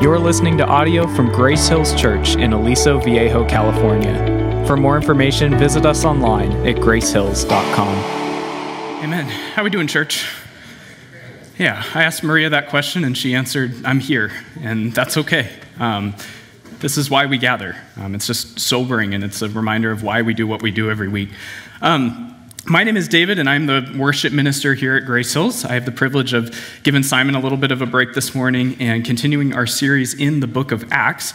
You're listening to audio from Grace Hills Church in Aliso Viejo, California. For more information, visit us online at gracehills.com. Amen. How are we doing, church? Yeah, I asked Maria that question and she answered, I'm here, and that's okay. Um, this is why we gather. Um, it's just sobering and it's a reminder of why we do what we do every week. Um, my name is David, and I'm the worship minister here at Grace Hills. I have the privilege of giving Simon a little bit of a break this morning and continuing our series in the book of Acts.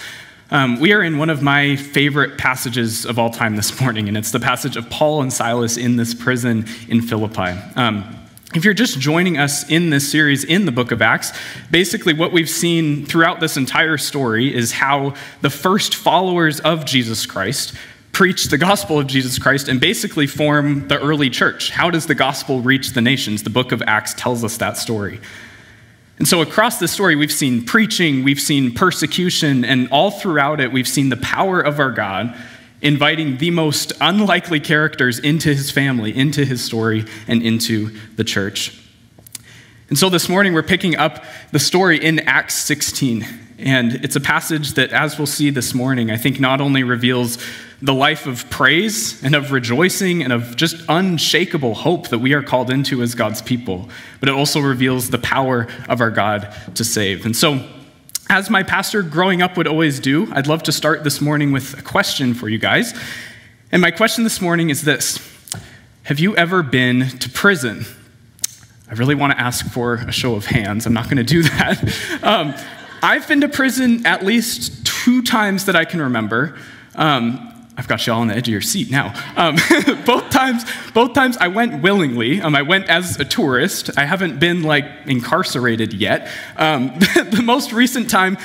Um, we are in one of my favorite passages of all time this morning, and it's the passage of Paul and Silas in this prison in Philippi. Um, if you're just joining us in this series in the book of Acts, basically what we've seen throughout this entire story is how the first followers of Jesus Christ preach the gospel of Jesus Christ and basically form the early church. How does the gospel reach the nations? The book of Acts tells us that story. And so, across the story, we've seen preaching, we've seen persecution, and all throughout it, we've seen the power of our God inviting the most unlikely characters into his family, into his story, and into the church. And so, this morning, we're picking up the story in Acts 16. And it's a passage that, as we'll see this morning, I think not only reveals the life of praise and of rejoicing and of just unshakable hope that we are called into as God's people, but it also reveals the power of our God to save. And so, as my pastor growing up would always do, I'd love to start this morning with a question for you guys. And my question this morning is this Have you ever been to prison? I really want to ask for a show of hands. I'm not going to do that. Um, I've been to prison at least two times that I can remember. Um, I've got you all on the edge of your seat now. Um, both times, both times I went willingly. Um, I went as a tourist. I haven't been like incarcerated yet. Um, the most recent time,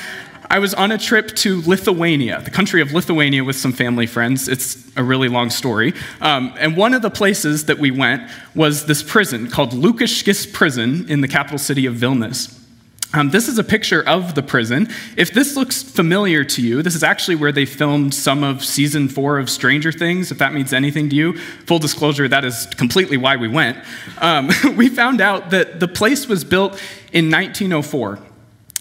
I was on a trip to Lithuania, the country of Lithuania, with some family friends. It's a really long story. Um, and one of the places that we went was this prison called Lukiškės Prison in the capital city of Vilnius. Um, this is a picture of the prison. If this looks familiar to you, this is actually where they filmed some of season four of Stranger Things, if that means anything to you. Full disclosure, that is completely why we went. Um, we found out that the place was built in 1904.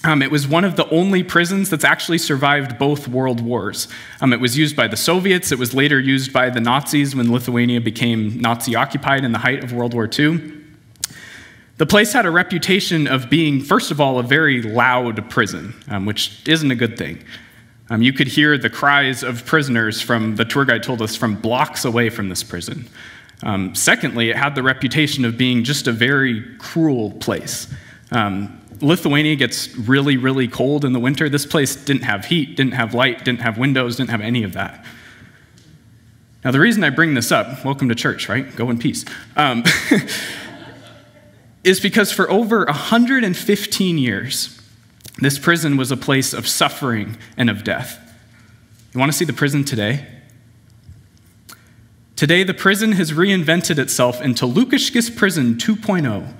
Um, it was one of the only prisons that's actually survived both world wars. Um, it was used by the Soviets, it was later used by the Nazis when Lithuania became Nazi occupied in the height of World War II. The place had a reputation of being, first of all, a very loud prison, um, which isn't a good thing. Um, you could hear the cries of prisoners from, the tour guide told us, from blocks away from this prison. Um, secondly, it had the reputation of being just a very cruel place. Um, Lithuania gets really, really cold in the winter. This place didn't have heat, didn't have light, didn't have windows, didn't have any of that. Now, the reason I bring this up, welcome to church, right? Go in peace. Is because for over 115 years, this prison was a place of suffering and of death. You want to see the prison today? Today, the prison has reinvented itself into Lukiškės Prison 2.0,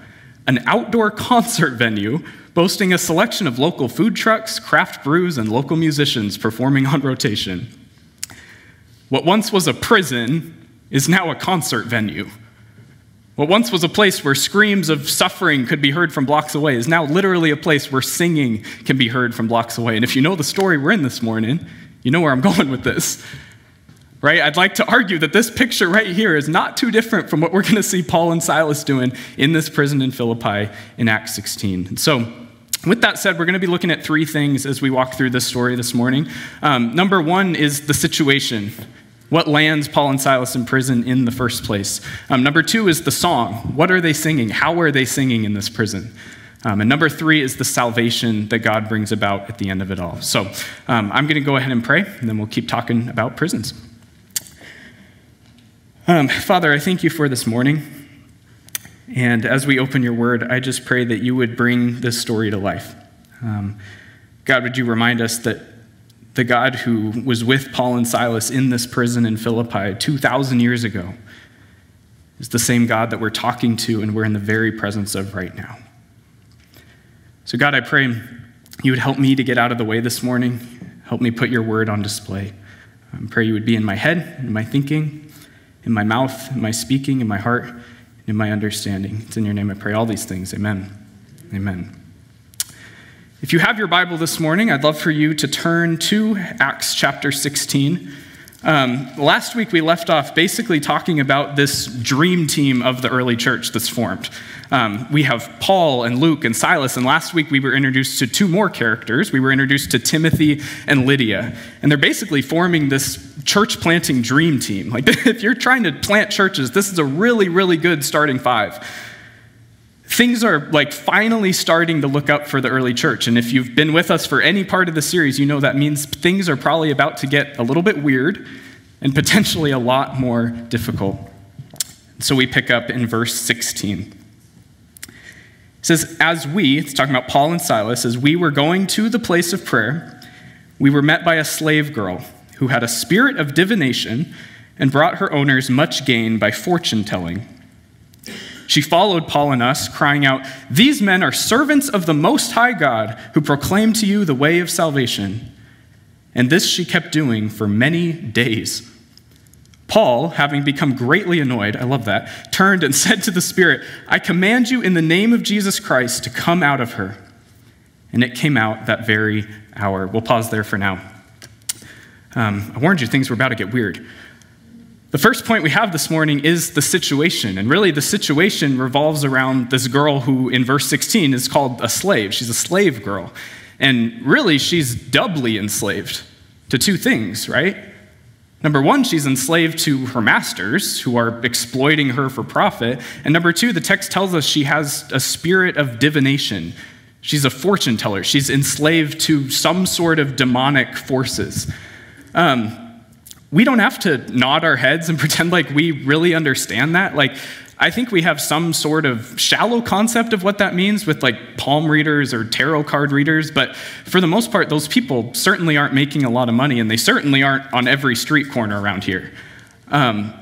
an outdoor concert venue boasting a selection of local food trucks, craft brews, and local musicians performing on rotation. What once was a prison is now a concert venue. What once was a place where screams of suffering could be heard from blocks away is now literally a place where singing can be heard from blocks away. And if you know the story we're in this morning, you know where I'm going with this. Right? I'd like to argue that this picture right here is not too different from what we're going to see Paul and Silas doing in this prison in Philippi in Acts 16. And so, with that said, we're going to be looking at three things as we walk through this story this morning. Um, number one is the situation. What lands Paul and Silas in prison in the first place? Um, number two is the song. What are they singing? How are they singing in this prison? Um, and number three is the salvation that God brings about at the end of it all. So um, I'm going to go ahead and pray, and then we'll keep talking about prisons. Um, Father, I thank you for this morning. And as we open your word, I just pray that you would bring this story to life. Um, God, would you remind us that the God who was with Paul and Silas in this prison in Philippi 2,000 years ago, is the same God that we're talking to and we're in the very presence of right now. So, God, I pray you would help me to get out of the way this morning. Help me put your word on display. I pray you would be in my head, in my thinking, in my mouth, in my speaking, in my heart, in my understanding. It's in your name I pray all these things. Amen. Amen. If you have your Bible this morning, I'd love for you to turn to Acts chapter 16. Um, last week, we left off basically talking about this dream team of the early church that's formed. Um, we have Paul and Luke and Silas, and last week we were introduced to two more characters. We were introduced to Timothy and Lydia, and they're basically forming this church planting dream team. Like, if you're trying to plant churches, this is a really, really good starting five. Things are like finally starting to look up for the early church. And if you've been with us for any part of the series, you know that means things are probably about to get a little bit weird and potentially a lot more difficult. So we pick up in verse 16. It says, As we, it's talking about Paul and Silas, as we were going to the place of prayer, we were met by a slave girl who had a spirit of divination and brought her owners much gain by fortune telling. She followed Paul and us, crying out, These men are servants of the Most High God, who proclaim to you the way of salvation. And this she kept doing for many days. Paul, having become greatly annoyed, I love that, turned and said to the Spirit, I command you in the name of Jesus Christ to come out of her. And it came out that very hour. We'll pause there for now. Um, I warned you things were about to get weird. The first point we have this morning is the situation. And really, the situation revolves around this girl who, in verse 16, is called a slave. She's a slave girl. And really, she's doubly enslaved to two things, right? Number one, she's enslaved to her masters who are exploiting her for profit. And number two, the text tells us she has a spirit of divination. She's a fortune teller. She's enslaved to some sort of demonic forces. Um, we don't have to nod our heads and pretend like we really understand that. Like, I think we have some sort of shallow concept of what that means with like palm readers or tarot card readers, but for the most part, those people certainly aren't making a lot of money and they certainly aren't on every street corner around here. Um,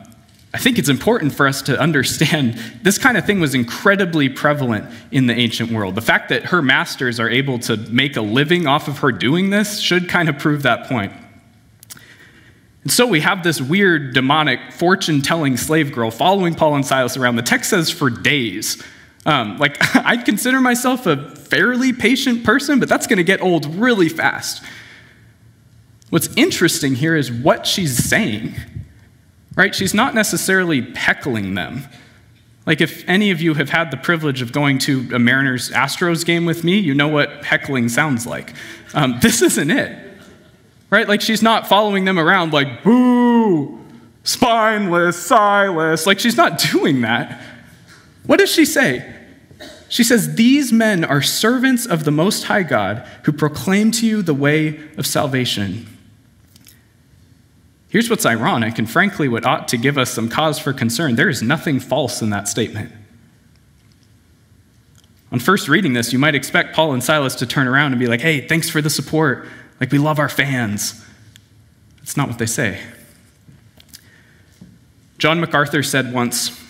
I think it's important for us to understand this kind of thing was incredibly prevalent in the ancient world. The fact that her masters are able to make a living off of her doing this should kind of prove that point. And so we have this weird, demonic, fortune telling slave girl following Paul and Silas around. The text says for days. Um, like, I'd consider myself a fairly patient person, but that's going to get old really fast. What's interesting here is what she's saying, right? She's not necessarily heckling them. Like, if any of you have had the privilege of going to a Mariners Astros game with me, you know what heckling sounds like. Um, this isn't it right? Like she's not following them around like, boo, spineless, Silas. Like she's not doing that. What does she say? She says, These men are servants of the Most High God who proclaim to you the way of salvation. Here's what's ironic, and frankly, what ought to give us some cause for concern. There is nothing false in that statement. On first reading this, you might expect Paul and Silas to turn around and be like, hey, thanks for the support. Like we love our fans. That's not what they say. John MacArthur said once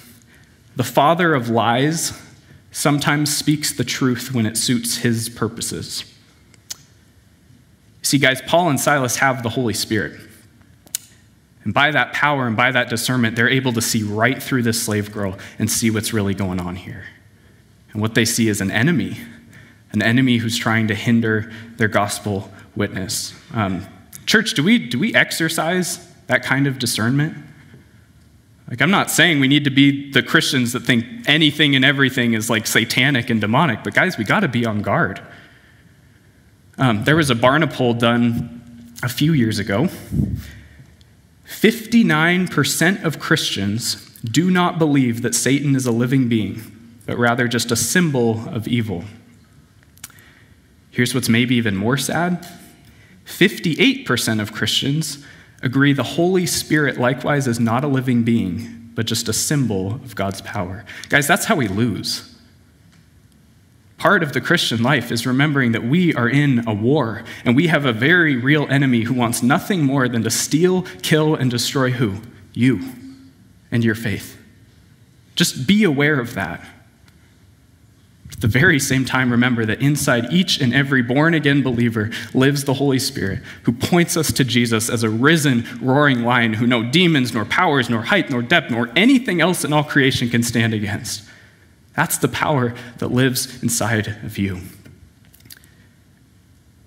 The father of lies sometimes speaks the truth when it suits his purposes. See, guys, Paul and Silas have the Holy Spirit. And by that power and by that discernment, they're able to see right through this slave girl and see what's really going on here. And what they see is an enemy, an enemy who's trying to hinder their gospel witness. Um, church, do we, do we exercise that kind of discernment? Like, I'm not saying we need to be the Christians that think anything and everything is like satanic and demonic, but guys, we got to be on guard. Um, there was a Barna poll done a few years ago. 59% of Christians do not believe that Satan is a living being, but rather just a symbol of evil. Here's what's maybe even more sad 58% of Christians agree the Holy Spirit likewise is not a living being, but just a symbol of God's power. Guys, that's how we lose. Part of the Christian life is remembering that we are in a war and we have a very real enemy who wants nothing more than to steal, kill, and destroy who? You and your faith. Just be aware of that. At the very same time, remember that inside each and every born again believer lives the Holy Spirit who points us to Jesus as a risen, roaring lion who no demons, nor powers, nor height, nor depth, nor anything else in all creation can stand against. That's the power that lives inside of you.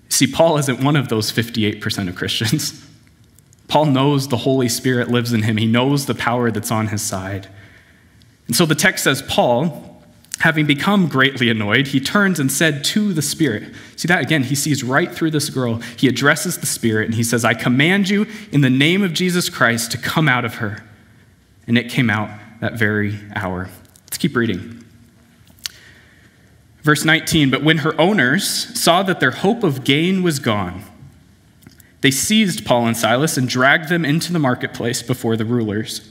See, Paul isn't one of those 58% of Christians. Paul knows the Holy Spirit lives in him, he knows the power that's on his side. And so the text says, Paul, having become greatly annoyed, he turns and said to the Spirit, See that again, he sees right through this girl. He addresses the Spirit and he says, I command you in the name of Jesus Christ to come out of her. And it came out that very hour. Let's keep reading. Verse 19 But when her owners saw that their hope of gain was gone, they seized Paul and Silas and dragged them into the marketplace before the rulers.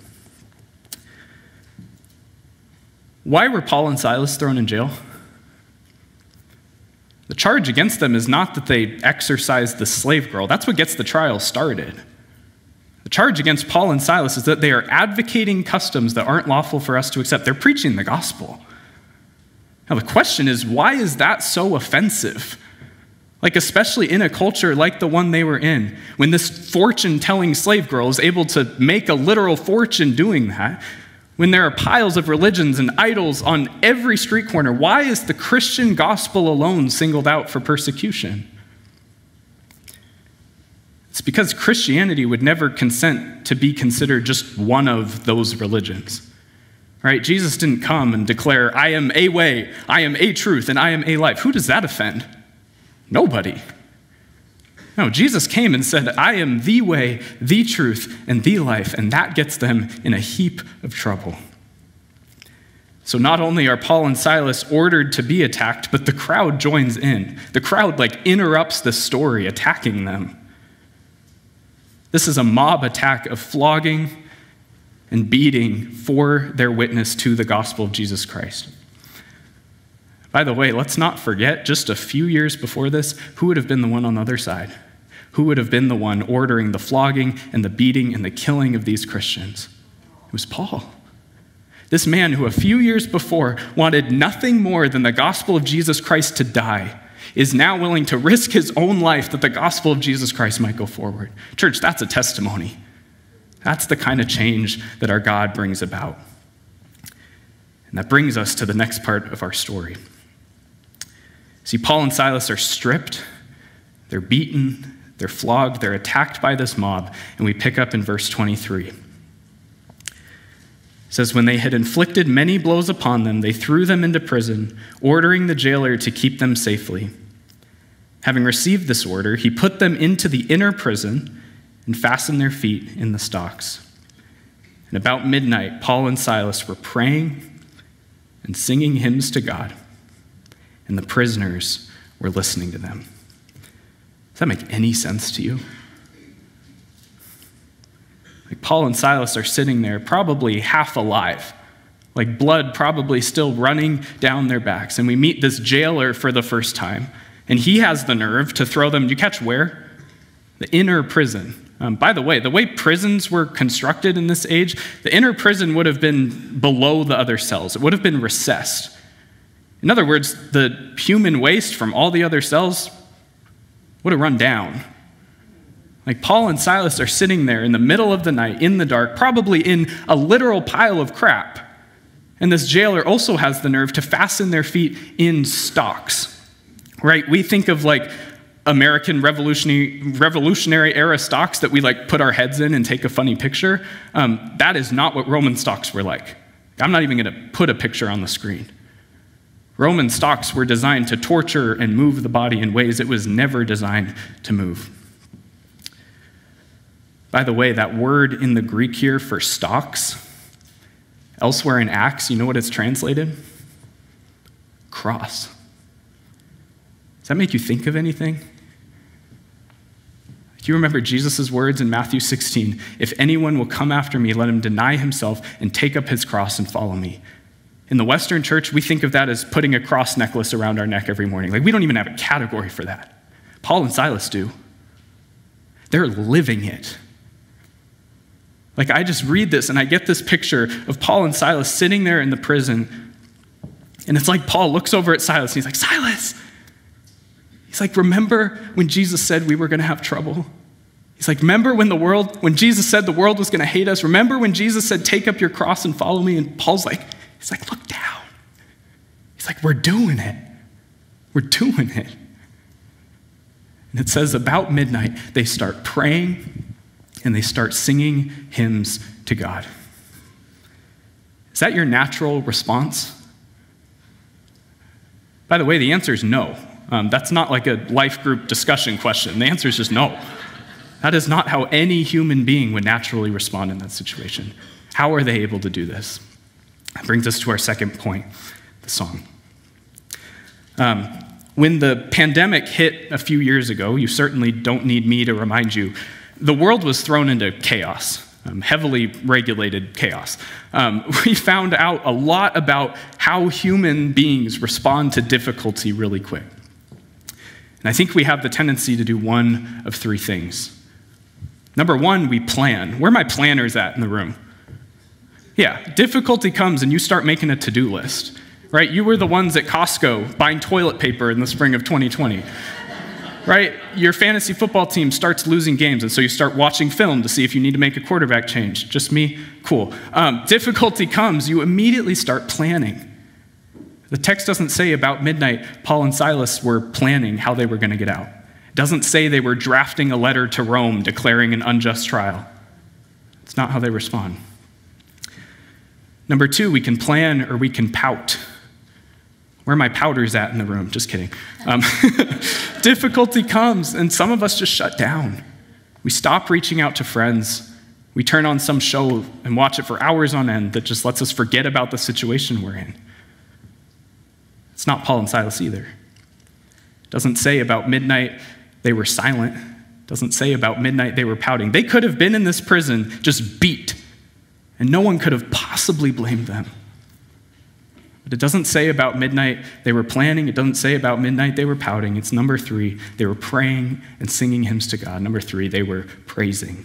Why were Paul and Silas thrown in jail? The charge against them is not that they exorcised the slave girl. That's what gets the trial started. The charge against Paul and Silas is that they are advocating customs that aren't lawful for us to accept. They're preaching the gospel. Now, the question is why is that so offensive? Like, especially in a culture like the one they were in, when this fortune telling slave girl is able to make a literal fortune doing that, when there are piles of religions and idols on every street corner, why is the Christian gospel alone singled out for persecution? It's because Christianity would never consent to be considered just one of those religions. Right? Jesus didn't come and declare, I am a way, I am a truth, and I am a life. Who does that offend? Nobody. No, Jesus came and said, I am the way, the truth, and the life, and that gets them in a heap of trouble. So not only are Paul and Silas ordered to be attacked, but the crowd joins in. The crowd like interrupts the story, attacking them. This is a mob attack of flogging and beating for their witness to the gospel of Jesus Christ. By the way, let's not forget, just a few years before this, who would have been the one on the other side? Who would have been the one ordering the flogging and the beating and the killing of these Christians? It was Paul. This man who a few years before wanted nothing more than the gospel of Jesus Christ to die is now willing to risk his own life that the gospel of Jesus Christ might go forward. Church, that's a testimony. That's the kind of change that our God brings about. And that brings us to the next part of our story. See, Paul and Silas are stripped, they're beaten, they're flogged, they're attacked by this mob, and we pick up in verse 23. It says, When they had inflicted many blows upon them, they threw them into prison, ordering the jailer to keep them safely. Having received this order, he put them into the inner prison and fastened their feet in the stocks. And about midnight, Paul and Silas were praying and singing hymns to God, and the prisoners were listening to them. That make any sense to you? Like Paul and Silas are sitting there, probably half alive, like blood probably still running down their backs. And we meet this jailer for the first time. And he has the nerve to throw them, you catch where? The inner prison. Um, by the way, the way prisons were constructed in this age, the inner prison would have been below the other cells, it would have been recessed. In other words, the human waste from all the other cells would have run down. Like Paul and Silas are sitting there in the middle of the night, in the dark, probably in a literal pile of crap. And this jailer also has the nerve to fasten their feet in stocks right? We think of like American revolutionary, revolutionary era stocks that we like put our heads in and take a funny picture. Um, that is not what Roman stocks were like. I'm not even going to put a picture on the screen. Roman stocks were designed to torture and move the body in ways it was never designed to move. By the way, that word in the Greek here for stocks, elsewhere in Acts, you know what it's translated? Cross Does that make you think of anything? Do you remember Jesus' words in Matthew 16? If anyone will come after me, let him deny himself and take up his cross and follow me. In the Western church, we think of that as putting a cross necklace around our neck every morning. Like, we don't even have a category for that. Paul and Silas do. they're living it. Like, I just read this and I get this picture of Paul and Silas sitting there in the prison. And it's like Paul looks over at Silas and he's like, Silas! He's like, Remember when Jesus said we were going to have trouble? He's like, Remember when the world, when Jesus said the world was going to hate us? Remember when Jesus said, Take up your cross and follow me? And Paul's like, He's like, Look down. He's like, We're doing it. We're doing it. And it says, About midnight, they start praying and they start singing hymns to God. Is that your natural response? By the way, the answer is no. Um, that's not like a life group discussion question. The answer is just no. That is not how any human being would naturally respond in that situation. How are they able to do this? That brings us to our second point the song. Um, when the pandemic hit a few years ago, you certainly don't need me to remind you the world was thrown into chaos, um, heavily regulated chaos. Um, we found out a lot about how human beings respond to difficulty really quick. And I think we have the tendency to do one of three things. Number one, we plan. Where are my planners at in the room? Yeah, difficulty comes and you start making a to do list, right? You were the ones at Costco buying toilet paper in the spring of 2020 right? Your fantasy football team starts losing games, and so you start watching film to see if you need to make a quarterback change. Just me? Cool. Um, difficulty comes, you immediately start planning. The text doesn't say about midnight, Paul and Silas were planning how they were going to get out. It doesn't say they were drafting a letter to Rome declaring an unjust trial. It's not how they respond. Number two, we can plan or we can pout. Where are my powders at in the room? Just kidding. Um, difficulty comes, and some of us just shut down. We stop reaching out to friends. We turn on some show and watch it for hours on end that just lets us forget about the situation we're in. It's not Paul and Silas either. It doesn't say about midnight they were silent. It doesn't say about midnight they were pouting. They could have been in this prison just beat, and no one could have possibly blamed them. But it doesn't say about midnight they were planning. It doesn't say about midnight they were pouting. It's number three, they were praying and singing hymns to God. Number three, they were praising.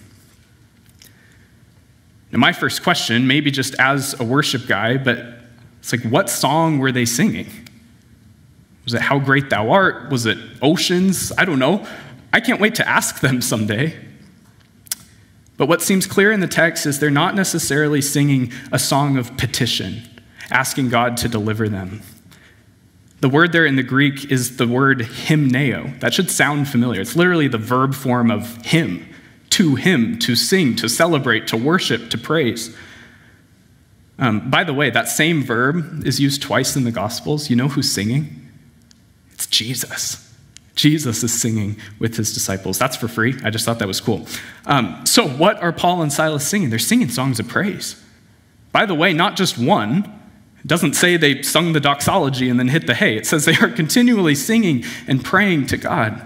Now, my first question, maybe just as a worship guy, but it's like, what song were they singing? Was it How Great Thou Art? Was it Oceans? I don't know. I can't wait to ask them someday. But what seems clear in the text is they're not necessarily singing a song of petition asking God to deliver them. The word there in the Greek is the word hymneo. That should sound familiar. It's literally the verb form of hymn, to hymn, to sing, to celebrate, to worship, to praise. Um, by the way, that same verb is used twice in the Gospels. You know who's singing? It's Jesus. Jesus is singing with his disciples. That's for free. I just thought that was cool. Um, so, what are Paul and Silas singing? They're singing songs of praise. By the way, not just one, it doesn't say they sung the doxology and then hit the hay. It says they are continually singing and praying to God.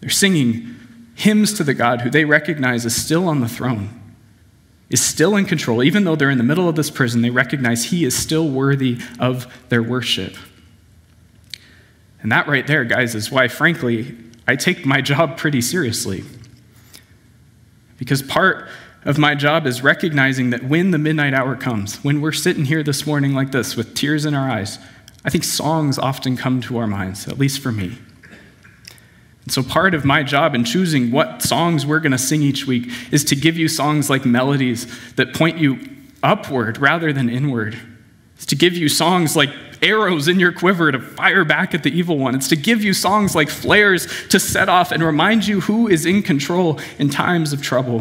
They're singing hymns to the God who they recognize is still on the throne, is still in control. Even though they're in the middle of this prison, they recognize he is still worthy of their worship. And that right there, guys, is why, frankly, I take my job pretty seriously. Because part of my job is recognizing that when the midnight hour comes, when we're sitting here this morning like this with tears in our eyes, I think songs often come to our minds, at least for me. And so, part of my job in choosing what songs we're going to sing each week is to give you songs like melodies that point you upward rather than inward. It's to give you songs like arrows in your quiver to fire back at the evil one. It's to give you songs like flares to set off and remind you who is in control in times of trouble.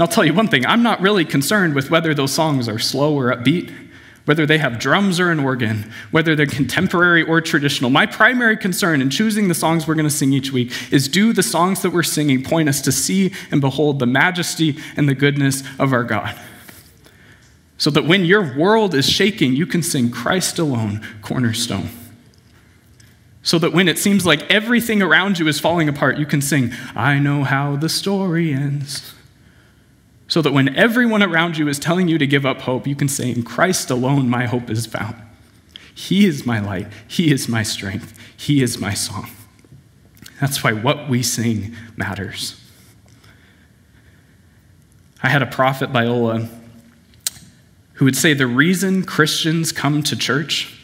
And I'll tell you one thing I'm not really concerned with whether those songs are slow or upbeat, whether they have drums or an organ, whether they're contemporary or traditional. My primary concern in choosing the songs we're going to sing each week is do the songs that we're singing point us to see and behold the majesty and the goodness of our God? So that when your world is shaking, you can sing Christ alone, cornerstone. So that when it seems like everything around you is falling apart, you can sing, I know how the story ends so that when everyone around you is telling you to give up hope, you can say, In Christ alone, my hope is found. He is my light. He is my strength. He is my song. That's why what we sing matters. I had a prophet, Biola, who would say the reason Christians come to church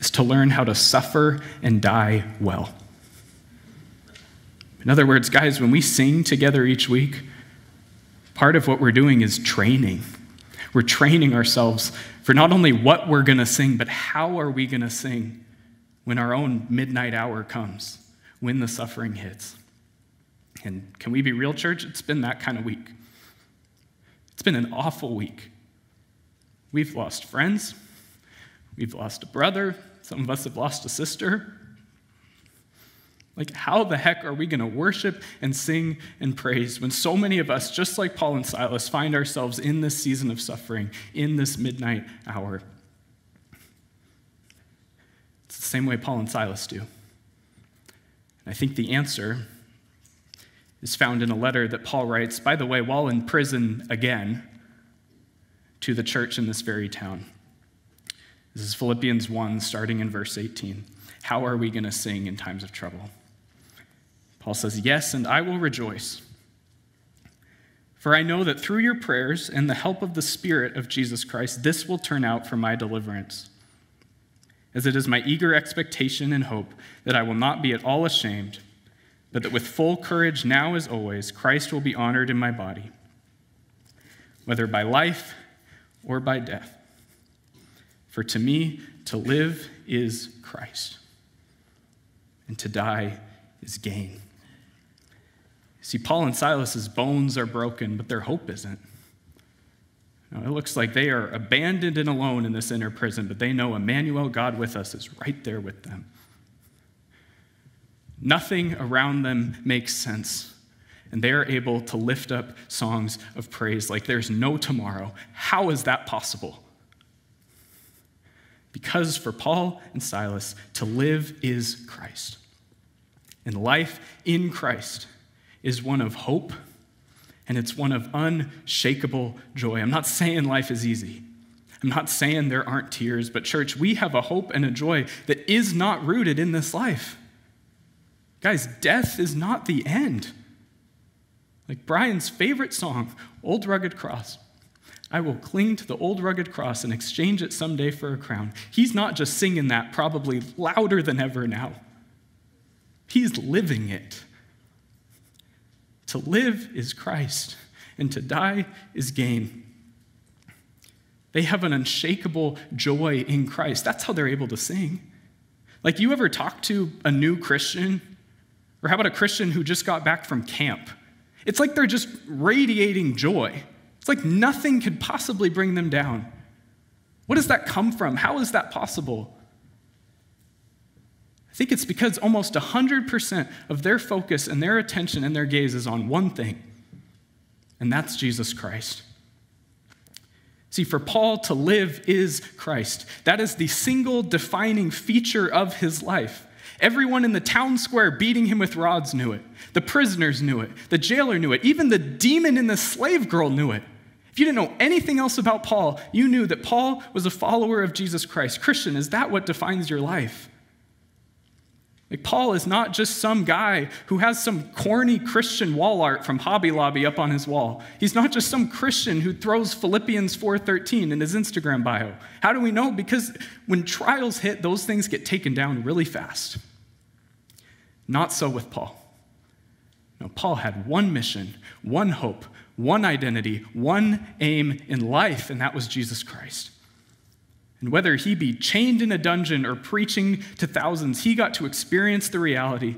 is to learn how to suffer and die well. In other words, guys, when we sing together each week, part of what we're doing is training. We're training ourselves for not only what we're going to sing, but how are we going to sing when our own midnight hour comes, when the suffering hits. And can we be real, church? It's been that kind of week. It's been an awful week. We've lost friends, we've lost a brother, some of us have lost a sister. Like, how the heck are we going to worship and sing and praise when so many of us, just like Paul and Silas, find ourselves in this season of suffering, in this midnight hour? It's the same way Paul and Silas do. And I think the answer is found in a letter that Paul writes, by the way, while in prison again, to the church in this very town. This is Philippians 1, starting in verse 18. How are we going to sing in times of trouble? Paul says, Yes, and I will rejoice. For I know that through your prayers and the help of the Spirit of Jesus Christ, this will turn out for my deliverance. As it is my eager expectation and hope that I will not be at all ashamed but that with full courage, now as always, Christ will be honored in my body, whether by life or by death. For to me, to live is Christ, and to die is gain. See, Paul and Silas's bones are broken, but their hope isn't. Now, it looks like they are abandoned and alone in this inner prison, but they know Emmanuel, God with us, is right there with them. Nothing around them makes sense. And they are able to lift up songs of praise like there's no tomorrow. How is that possible? Because for Paul and Silas, to live is Christ. And life in Christ is one of hope and it's one of unshakable joy. I'm not saying life is easy. I'm not saying there aren't tears, but church, we have a hope and a joy that is not rooted in this life. Guys, death is not the end. Like Brian's favorite song, Old Rugged Cross. I will cling to the old rugged cross and exchange it someday for a crown. He's not just singing that probably louder than ever now, he's living it. To live is Christ, and to die is gain. They have an unshakable joy in Christ. That's how they're able to sing. Like, you ever talk to a new Christian or how about a Christian who just got back from camp? It's like they're just radiating joy. It's like nothing could possibly bring them down. What does that come from? How is that possible? I think it's because almost 100% of their focus and their attention and their gaze is on one thing, and that's Jesus Christ. See, for Paul, to live is Christ. That is the single defining feature of his life. Everyone in the town square beating him with rods knew it. The prisoners knew it. The jailer knew it. Even the demon in the slave girl knew it. If you didn't know anything else about Paul, you knew that Paul was a follower of Jesus Christ. Christian, is that what defines your life? Like, Paul is not just some guy who has some corny Christian wall art from Hobby Lobby up on his wall. He's not just some Christian who throws Philippians 4:13 in his Instagram bio. How do we know? Because when trials hit, those things get taken down really fast. Not so with Paul. No, Paul had one mission, one hope, one identity, one aim in life, and that was Jesus Christ. And whether he be chained in a dungeon or preaching to thousands, he got to experience the reality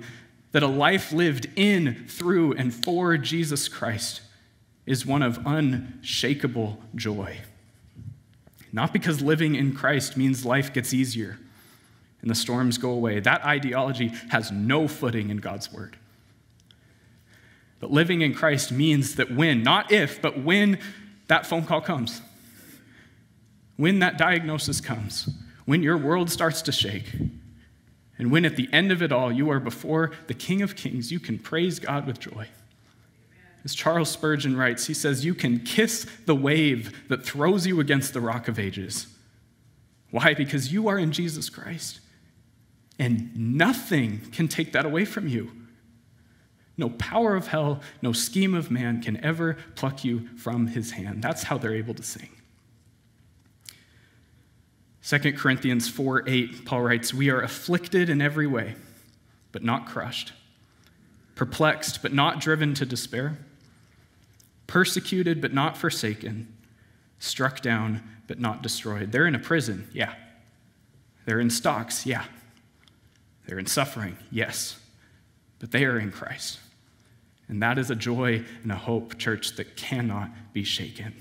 that a life lived in, through, and for Jesus Christ is one of unshakable joy. Not because living in Christ means life gets easier, and the storms go away. That ideology has no footing in God's word. But living in Christ means that when, not if, but when that phone call comes, when that diagnosis comes, when your world starts to shake, and when at the end of it all you are before the King of Kings, you can praise God with joy. As Charles Spurgeon writes, he says, You can kiss the wave that throws you against the rock of ages. Why? Because you are in Jesus Christ. And nothing can take that away from you. No power of hell, no scheme of man can ever pluck you from his hand. That's how they're able to sing. 2 Corinthians 4 8, Paul writes, We are afflicted in every way, but not crushed, perplexed, but not driven to despair, persecuted, but not forsaken, struck down, but not destroyed. They're in a prison, yeah. They're in stocks, yeah. They're in suffering, yes. But they are in Christ. And that is a joy and a hope, church, that cannot be shaken.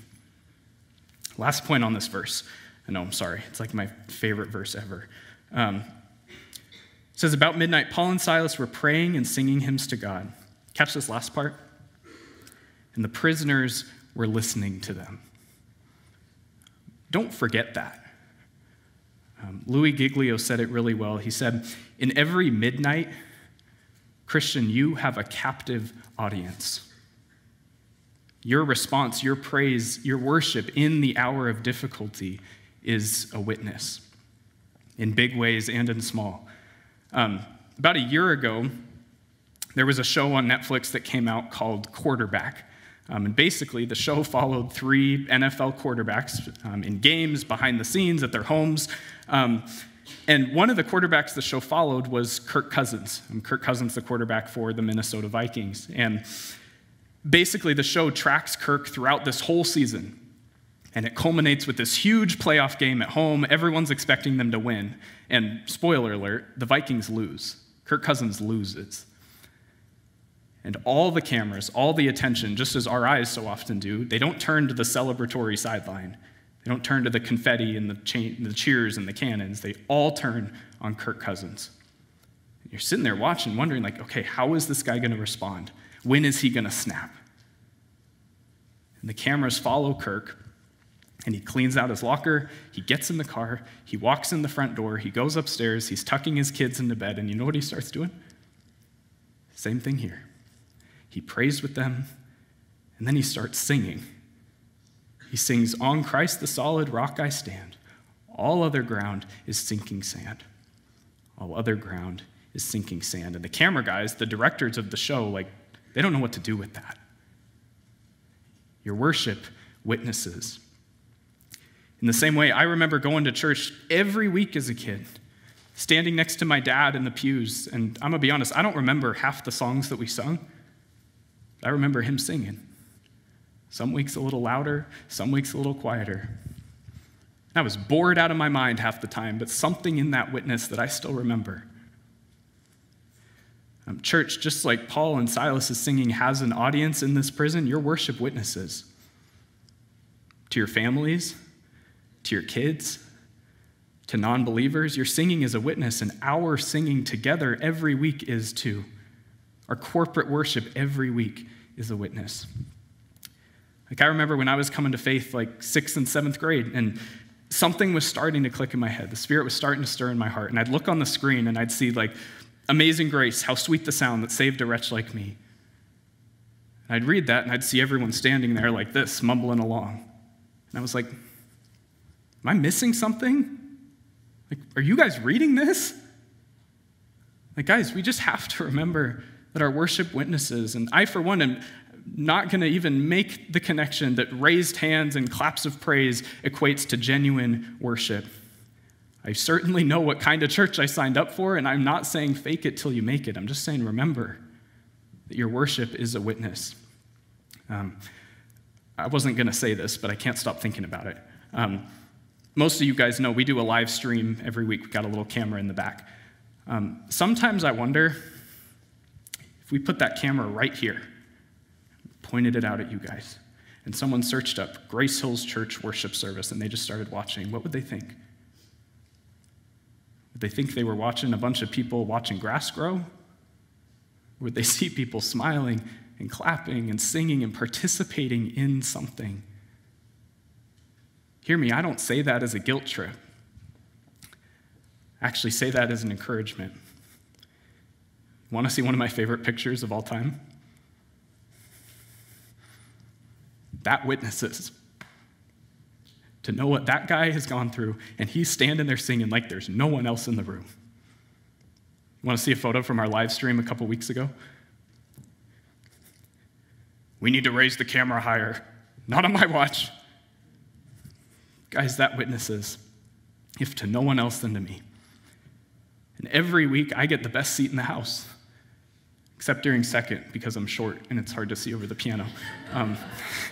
Last point on this verse. I know, I'm sorry. It's like my favorite verse ever. Um, it says, About midnight, Paul and Silas were praying and singing hymns to God. Catch this last part. And the prisoners were listening to them. Don't forget that. Um, Louis Giglio said it really well. He said, In every midnight, Christian, you have a captive audience. Your response, your praise, your worship in the hour of difficulty is a witness in big ways and in small. Um, about a year ago, there was a show on Netflix that came out called Quarterback. Um, and basically, the show followed three NFL quarterbacks um, in games, behind the scenes, at their homes. Um, and one of the quarterbacks the show followed was Kirk Cousins. Kirk Cousins, the quarterback for the Minnesota Vikings. And basically, the show tracks Kirk throughout this whole season. And it culminates with this huge playoff game at home. Everyone's expecting them to win. And spoiler alert, the Vikings lose. Kirk Cousins loses. And all the cameras, all the attention, just as our eyes so often do, they don't turn to the celebratory sideline. They don't turn to the confetti and the, cha- the cheers and the cannons. They all turn on Kirk Cousins. And you're sitting there watching, wondering, like, okay, how is this guy going to respond? When is he going to snap? And the cameras follow Kirk, and he cleans out his locker. He gets in the car. He walks in the front door. He goes upstairs. He's tucking his kids into bed. And you know what he starts doing? Same thing here. He prays with them, and then he starts singing. He sings, On Christ the solid rock I stand. All other ground is sinking sand. All other ground is sinking sand. And the camera guys, the directors of the show, like, they don't know what to do with that. Your worship witnesses. In the same way, I remember going to church every week as a kid, standing next to my dad in the pews. And I'm going to be honest, I don't remember half the songs that we sung. I remember him singing. Some weeks a little louder, some weeks a little quieter. I was bored out of my mind half the time, but something in that witness that I still remember. Um, church, just like Paul and Silas is singing has an audience in this prison, your worship witnesses to your families, to your kids, to non believers. Your singing is a witness, and our singing together every week is too. Our corporate worship every week is a witness. Like, I remember when I was coming to faith, like sixth and seventh grade, and something was starting to click in my head. The Spirit was starting to stir in my heart. And I'd look on the screen and I'd see, like, Amazing Grace, how sweet the sound that saved a wretch like me. And I'd read that and I'd see everyone standing there like this, mumbling along. And I was like, Am I missing something? Like, are you guys reading this? Like, guys, we just have to remember that our worship witnesses, and I, for one, am not going to even make the connection that raised hands and claps of praise equates to genuine worship. I certainly know what kind of church I signed up for, and I'm not saying fake it till you make it. I'm just saying remember that your worship is a witness. Um, I wasn't going to say this, but I can't stop thinking about it. Um, most of you guys know we do a live stream every week. We've got a little camera in the back. Um, sometimes I wonder if we put that camera right here, pointed it out at you guys, and someone searched up Grace Hills Church worship service and they just started watching, what would they think? Would they think they were watching a bunch of people watching grass grow? Would they see people smiling and clapping and singing and participating in something? Hear me, I don't say that as a guilt trip. I actually say that as an encouragement. Want to see one of my favorite pictures of all time? That witnesses. To know what that guy has gone through, and he's standing there singing like there's no one else in the room. You want to see a photo from our live stream a couple weeks ago? We need to raise the camera higher. Not on my watch. Guys, that witnesses, if to no one else than to me. And every week I get the best seat in the house, except during second because I'm short and it's hard to see over the piano. Um,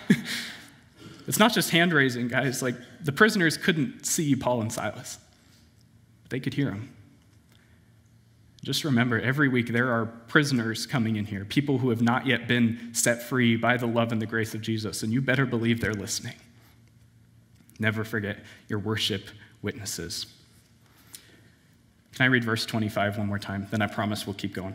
it's not just hand raising, guys. Like the prisoners couldn't see Paul and Silas, but they could hear them. Just remember, every week there are prisoners coming in here, people who have not yet been set free by the love and the grace of Jesus, and you better believe they're listening. Never forget your worship witnesses. Can I read verse 25 one more time? Then I promise we'll keep going.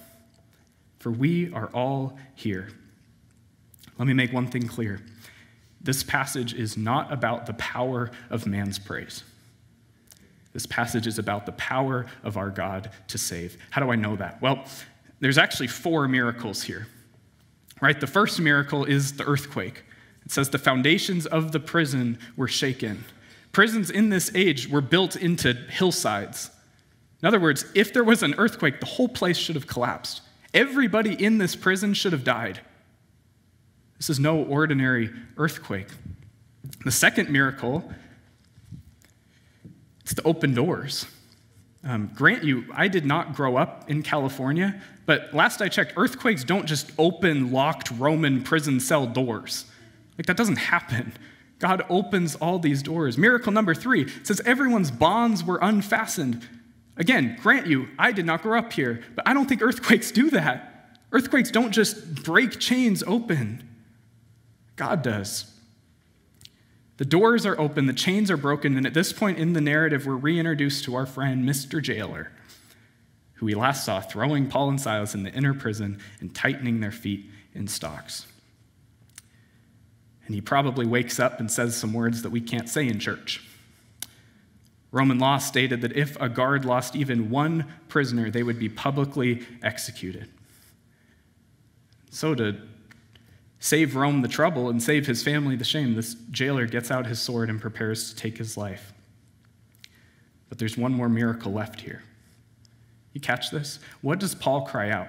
for we are all here. Let me make one thing clear this passage is not about the power of man's praise. This passage is about the power of our God to save. How do I know that? Well, there's actually four miracles here. Right? The first miracle is the earthquake. It says the foundations of the prison were shaken. Prisons in this age were built into hillsides. In other words, if there was an earthquake, the whole place should have collapsed. Everybody in this prison should have died. This is no ordinary earthquake. The second miracle it's the open doors. Um, grant you, I did not grow up in California, but last I checked, earthquakes don't just open locked Roman prison cell doors. Like, that doesn't happen. God opens all these doors. Miracle number three says everyone's bonds were unfastened. Again, grant you, I did not grow up here, but I don't think earthquakes do that. Earthquakes don't just break chains open, God does. The doors are open, the chains are broken, and at this point in the narrative, we're reintroduced to our friend, Mr. Jailer, who we last saw throwing Paul and Silas in the inner prison and tightening their feet in stocks. And he probably wakes up and says some words that we can't say in church. Roman law stated that if a guard lost even one prisoner, they would be publicly executed. So, to save Rome the trouble and save his family the shame, this jailer gets out his sword and prepares to take his life. But there's one more miracle left here. You catch this? What does Paul cry out?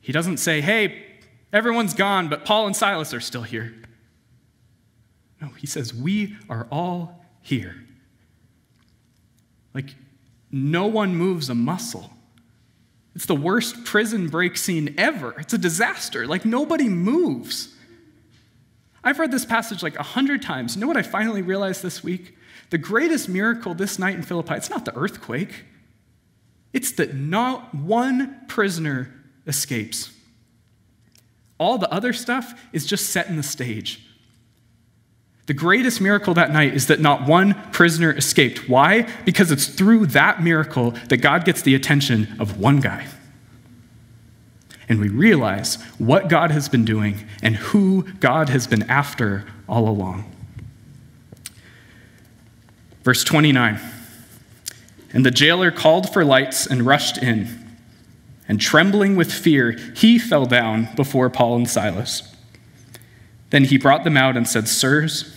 He doesn't say, hey, everyone's gone, but Paul and Silas are still here. No, he says, we are all here. Like, no one moves a muscle. It's the worst prison break scene ever. It's a disaster. Like nobody moves. I've read this passage like a hundred times. You know what I finally realized this week? The greatest miracle this night in Philippi, it's not the earthquake, it's that not one prisoner escapes. All the other stuff is just setting the stage. The greatest miracle that night is that not one prisoner escaped. Why? Because it's through that miracle that God gets the attention of one guy. And we realize what God has been doing and who God has been after all along. Verse 29 And the jailer called for lights and rushed in. And trembling with fear, he fell down before Paul and Silas. Then he brought them out and said, Sirs,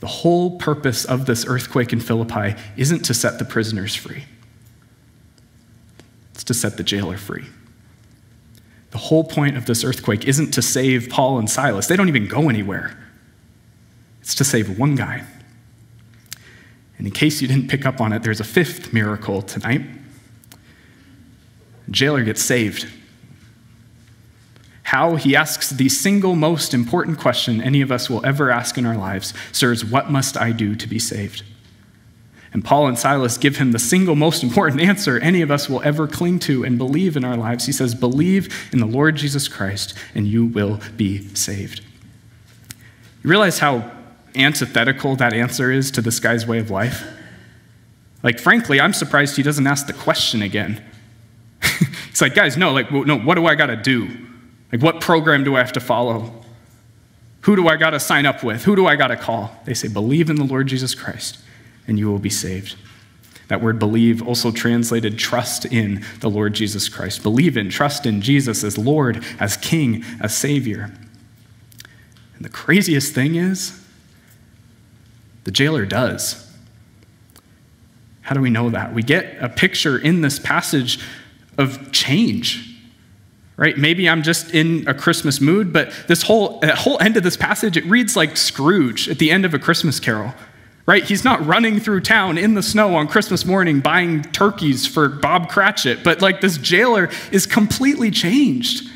The whole purpose of this earthquake in Philippi isn't to set the prisoners free, it's to set the jailer free. The whole point of this earthquake isn't to save Paul and Silas, they don't even go anywhere. It's to save one guy. And in case you didn't pick up on it, there's a fifth miracle tonight. The jailer gets saved. How he asks the single most important question any of us will ever ask in our lives Sirs, what must I do to be saved? And Paul and Silas give him the single most important answer any of us will ever cling to and believe in our lives. He says, Believe in the Lord Jesus Christ, and you will be saved. You realize how antithetical that answer is to this guy's way of life? Like, frankly, I'm surprised he doesn't ask the question again. He's like, guys, no, like, no, what do I got to do? Like, what program do I have to follow? Who do I got to sign up with? Who do I got to call? They say, believe in the Lord Jesus Christ, and you will be saved. That word believe also translated trust in the Lord Jesus Christ. Believe in, trust in Jesus as Lord, as King, as Savior. And the craziest thing is, the jailer does. How do we know that? We get a picture in this passage of change. Right? Maybe I'm just in a Christmas mood, but this whole, whole end of this passage, it reads like Scrooge at the end of a Christmas carol right? He's not running through town in the snow on Christmas morning buying turkeys for Bob Cratchit, but like this jailer is completely changed.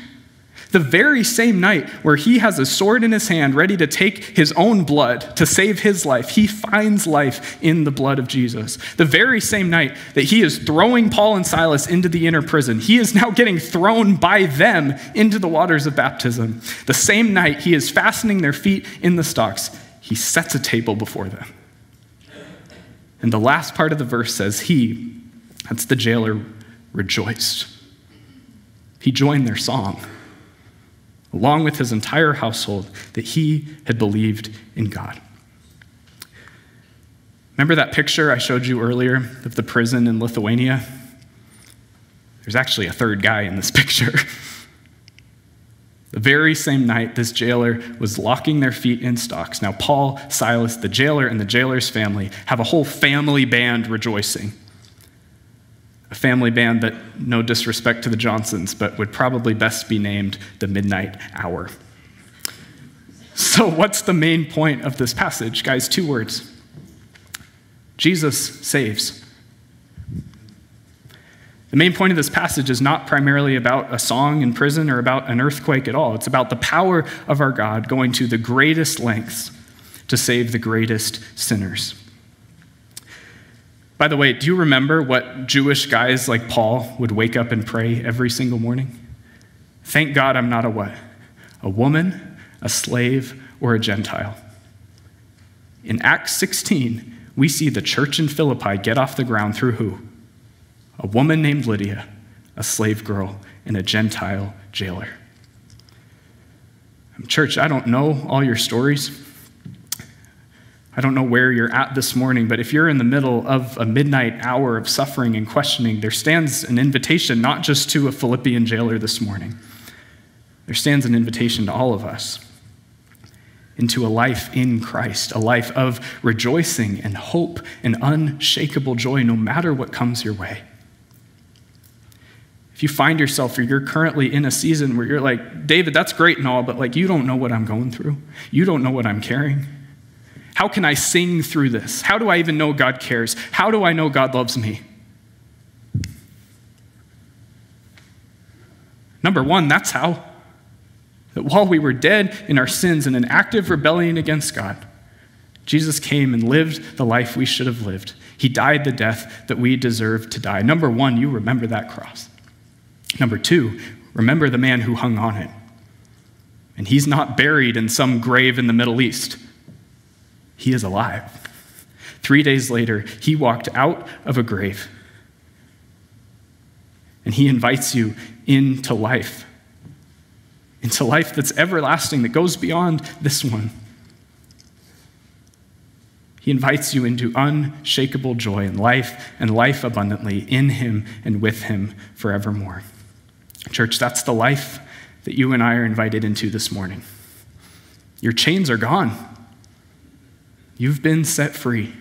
The very same night where he has a sword in his hand ready to take his own blood to save his life, he finds life in the blood of Jesus. The very same night that he is throwing Paul and Silas into the inner prison, he is now getting thrown by them into the waters of baptism. The same night he is fastening their feet in the stocks, he sets a table before them. And the last part of the verse says, He, that's the jailer, rejoiced. He joined their song along with his entire household, that he had believed in God. Remember that picture I showed you earlier of the prison in Lithuania? There's actually a third guy in this picture. the very same night, this jailer was locking their feet in stocks. Now, Paul, Silas, the jailer, and the jailer's family have a whole family band rejoicing a family band that, no disrespect to the Johnsons, but would probably best be named the Midnight Hour. So, what's the main point of this passage? Guys, two words Jesus saves. The main point of this passage is not primarily about a song in prison or about an earthquake at all. It's about the power of our God going to the greatest lengths to save the greatest sinners. By the way, do you remember what Jewish guys like Paul would wake up and pray every single morning? Thank God I'm not a what? A woman, a slave, or a Gentile. In Acts 16, we see the church in Philippi get off the ground through who? A woman named Lydia, a slave girl, and a Gentile jailer. Church, I don't know all your stories. I don't know where you're at this morning, but if you're in the middle of a midnight hour of suffering and questioning, there stands an invitation not just to a Philippian jailer this morning, there stands an invitation to all of us into a life in Christ, a life of rejoicing and hope and unshakable joy no matter what comes your way. If you find yourself or you're currently in a season where you're like, David, that's great and all, but like you don't know what I'm going through, you don't know what I'm carrying. How can I sing through this? How do I even know God cares? How do I know God loves me? Number one, that's how. That while we were dead in our sins and in active rebellion against God, Jesus came and lived the life we should have lived. He died the death that we deserved to die. Number one, you remember that cross. Number two, remember the man who hung on it. And he's not buried in some grave in the Middle East. He is alive. Three days later, he walked out of a grave and he invites you into life, into life that's everlasting, that goes beyond this one. He invites you into unshakable joy and life and life abundantly in him and with him forevermore. Church, that's the life that you and I are invited into this morning. Your chains are gone. You've been set free.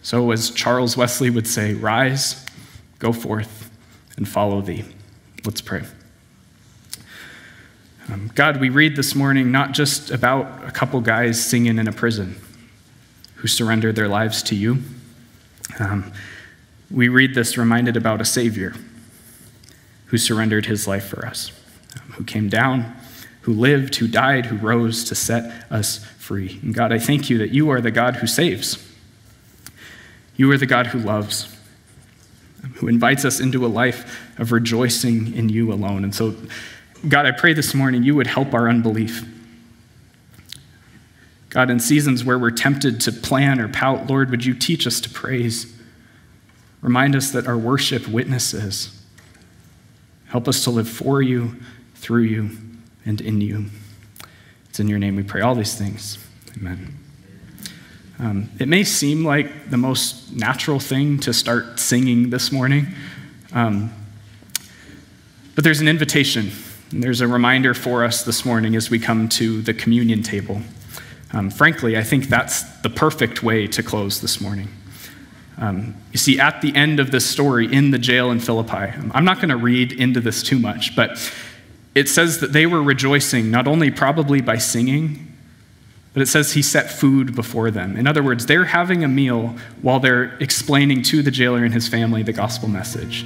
So, as Charles Wesley would say, rise, go forth, and follow thee. Let's pray. Um, God, we read this morning not just about a couple guys singing in a prison who surrendered their lives to you. Um, we read this reminded about a Savior who surrendered his life for us, um, who came down, who lived, who died, who rose to set us free. And God, I thank you that you are the God who saves. You are the God who loves, who invites us into a life of rejoicing in you alone. And so, God, I pray this morning you would help our unbelief. God, in seasons where we're tempted to plan or pout, Lord, would you teach us to praise? Remind us that our worship witnesses. Help us to live for you, through you, and in you. It's in your name we pray all these things. Amen. Um, it may seem like the most natural thing to start singing this morning, um, but there's an invitation. And there's a reminder for us this morning as we come to the communion table. Um, frankly, I think that's the perfect way to close this morning. Um, you see, at the end of this story in the jail in Philippi, I'm not going to read into this too much, but it says that they were rejoicing not only probably by singing, but it says he set food before them. In other words, they're having a meal while they're explaining to the jailer and his family the gospel message.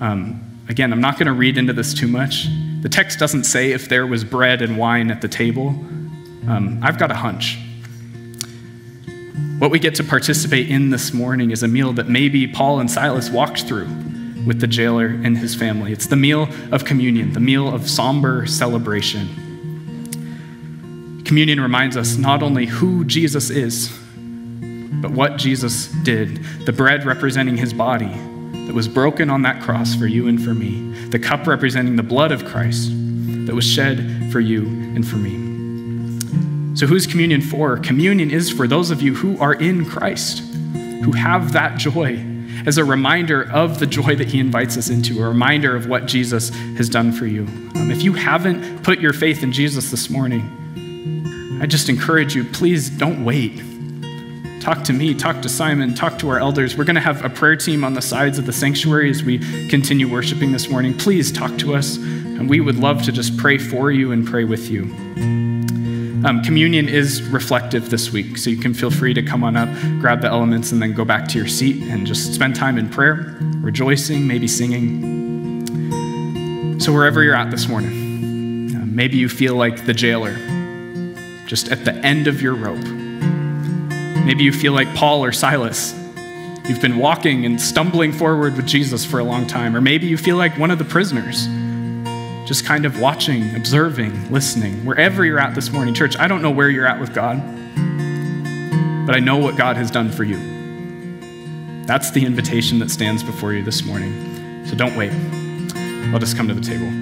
Um, again, I'm not going to read into this too much. The text doesn't say if there was bread and wine at the table, um, I've got a hunch. What we get to participate in this morning is a meal that maybe Paul and Silas walked through with the jailer and his family. It's the meal of communion, the meal of somber celebration. Communion reminds us not only who Jesus is, but what Jesus did. The bread representing his body that was broken on that cross for you and for me, the cup representing the blood of Christ that was shed for you and for me. So, who's communion for? Communion is for those of you who are in Christ, who have that joy as a reminder of the joy that he invites us into, a reminder of what Jesus has done for you. Um, if you haven't put your faith in Jesus this morning, I just encourage you, please don't wait. Talk to me, talk to Simon, talk to our elders. We're going to have a prayer team on the sides of the sanctuary as we continue worshiping this morning. Please talk to us, and we would love to just pray for you and pray with you. Um, communion is reflective this week, so you can feel free to come on up, grab the elements, and then go back to your seat and just spend time in prayer, rejoicing, maybe singing. So, wherever you're at this morning, uh, maybe you feel like the jailer, just at the end of your rope. Maybe you feel like Paul or Silas. You've been walking and stumbling forward with Jesus for a long time. Or maybe you feel like one of the prisoners just kind of watching, observing, listening, wherever you're at this morning. Church, I don't know where you're at with God, but I know what God has done for you. That's the invitation that stands before you this morning. So don't wait. Let us come to the table.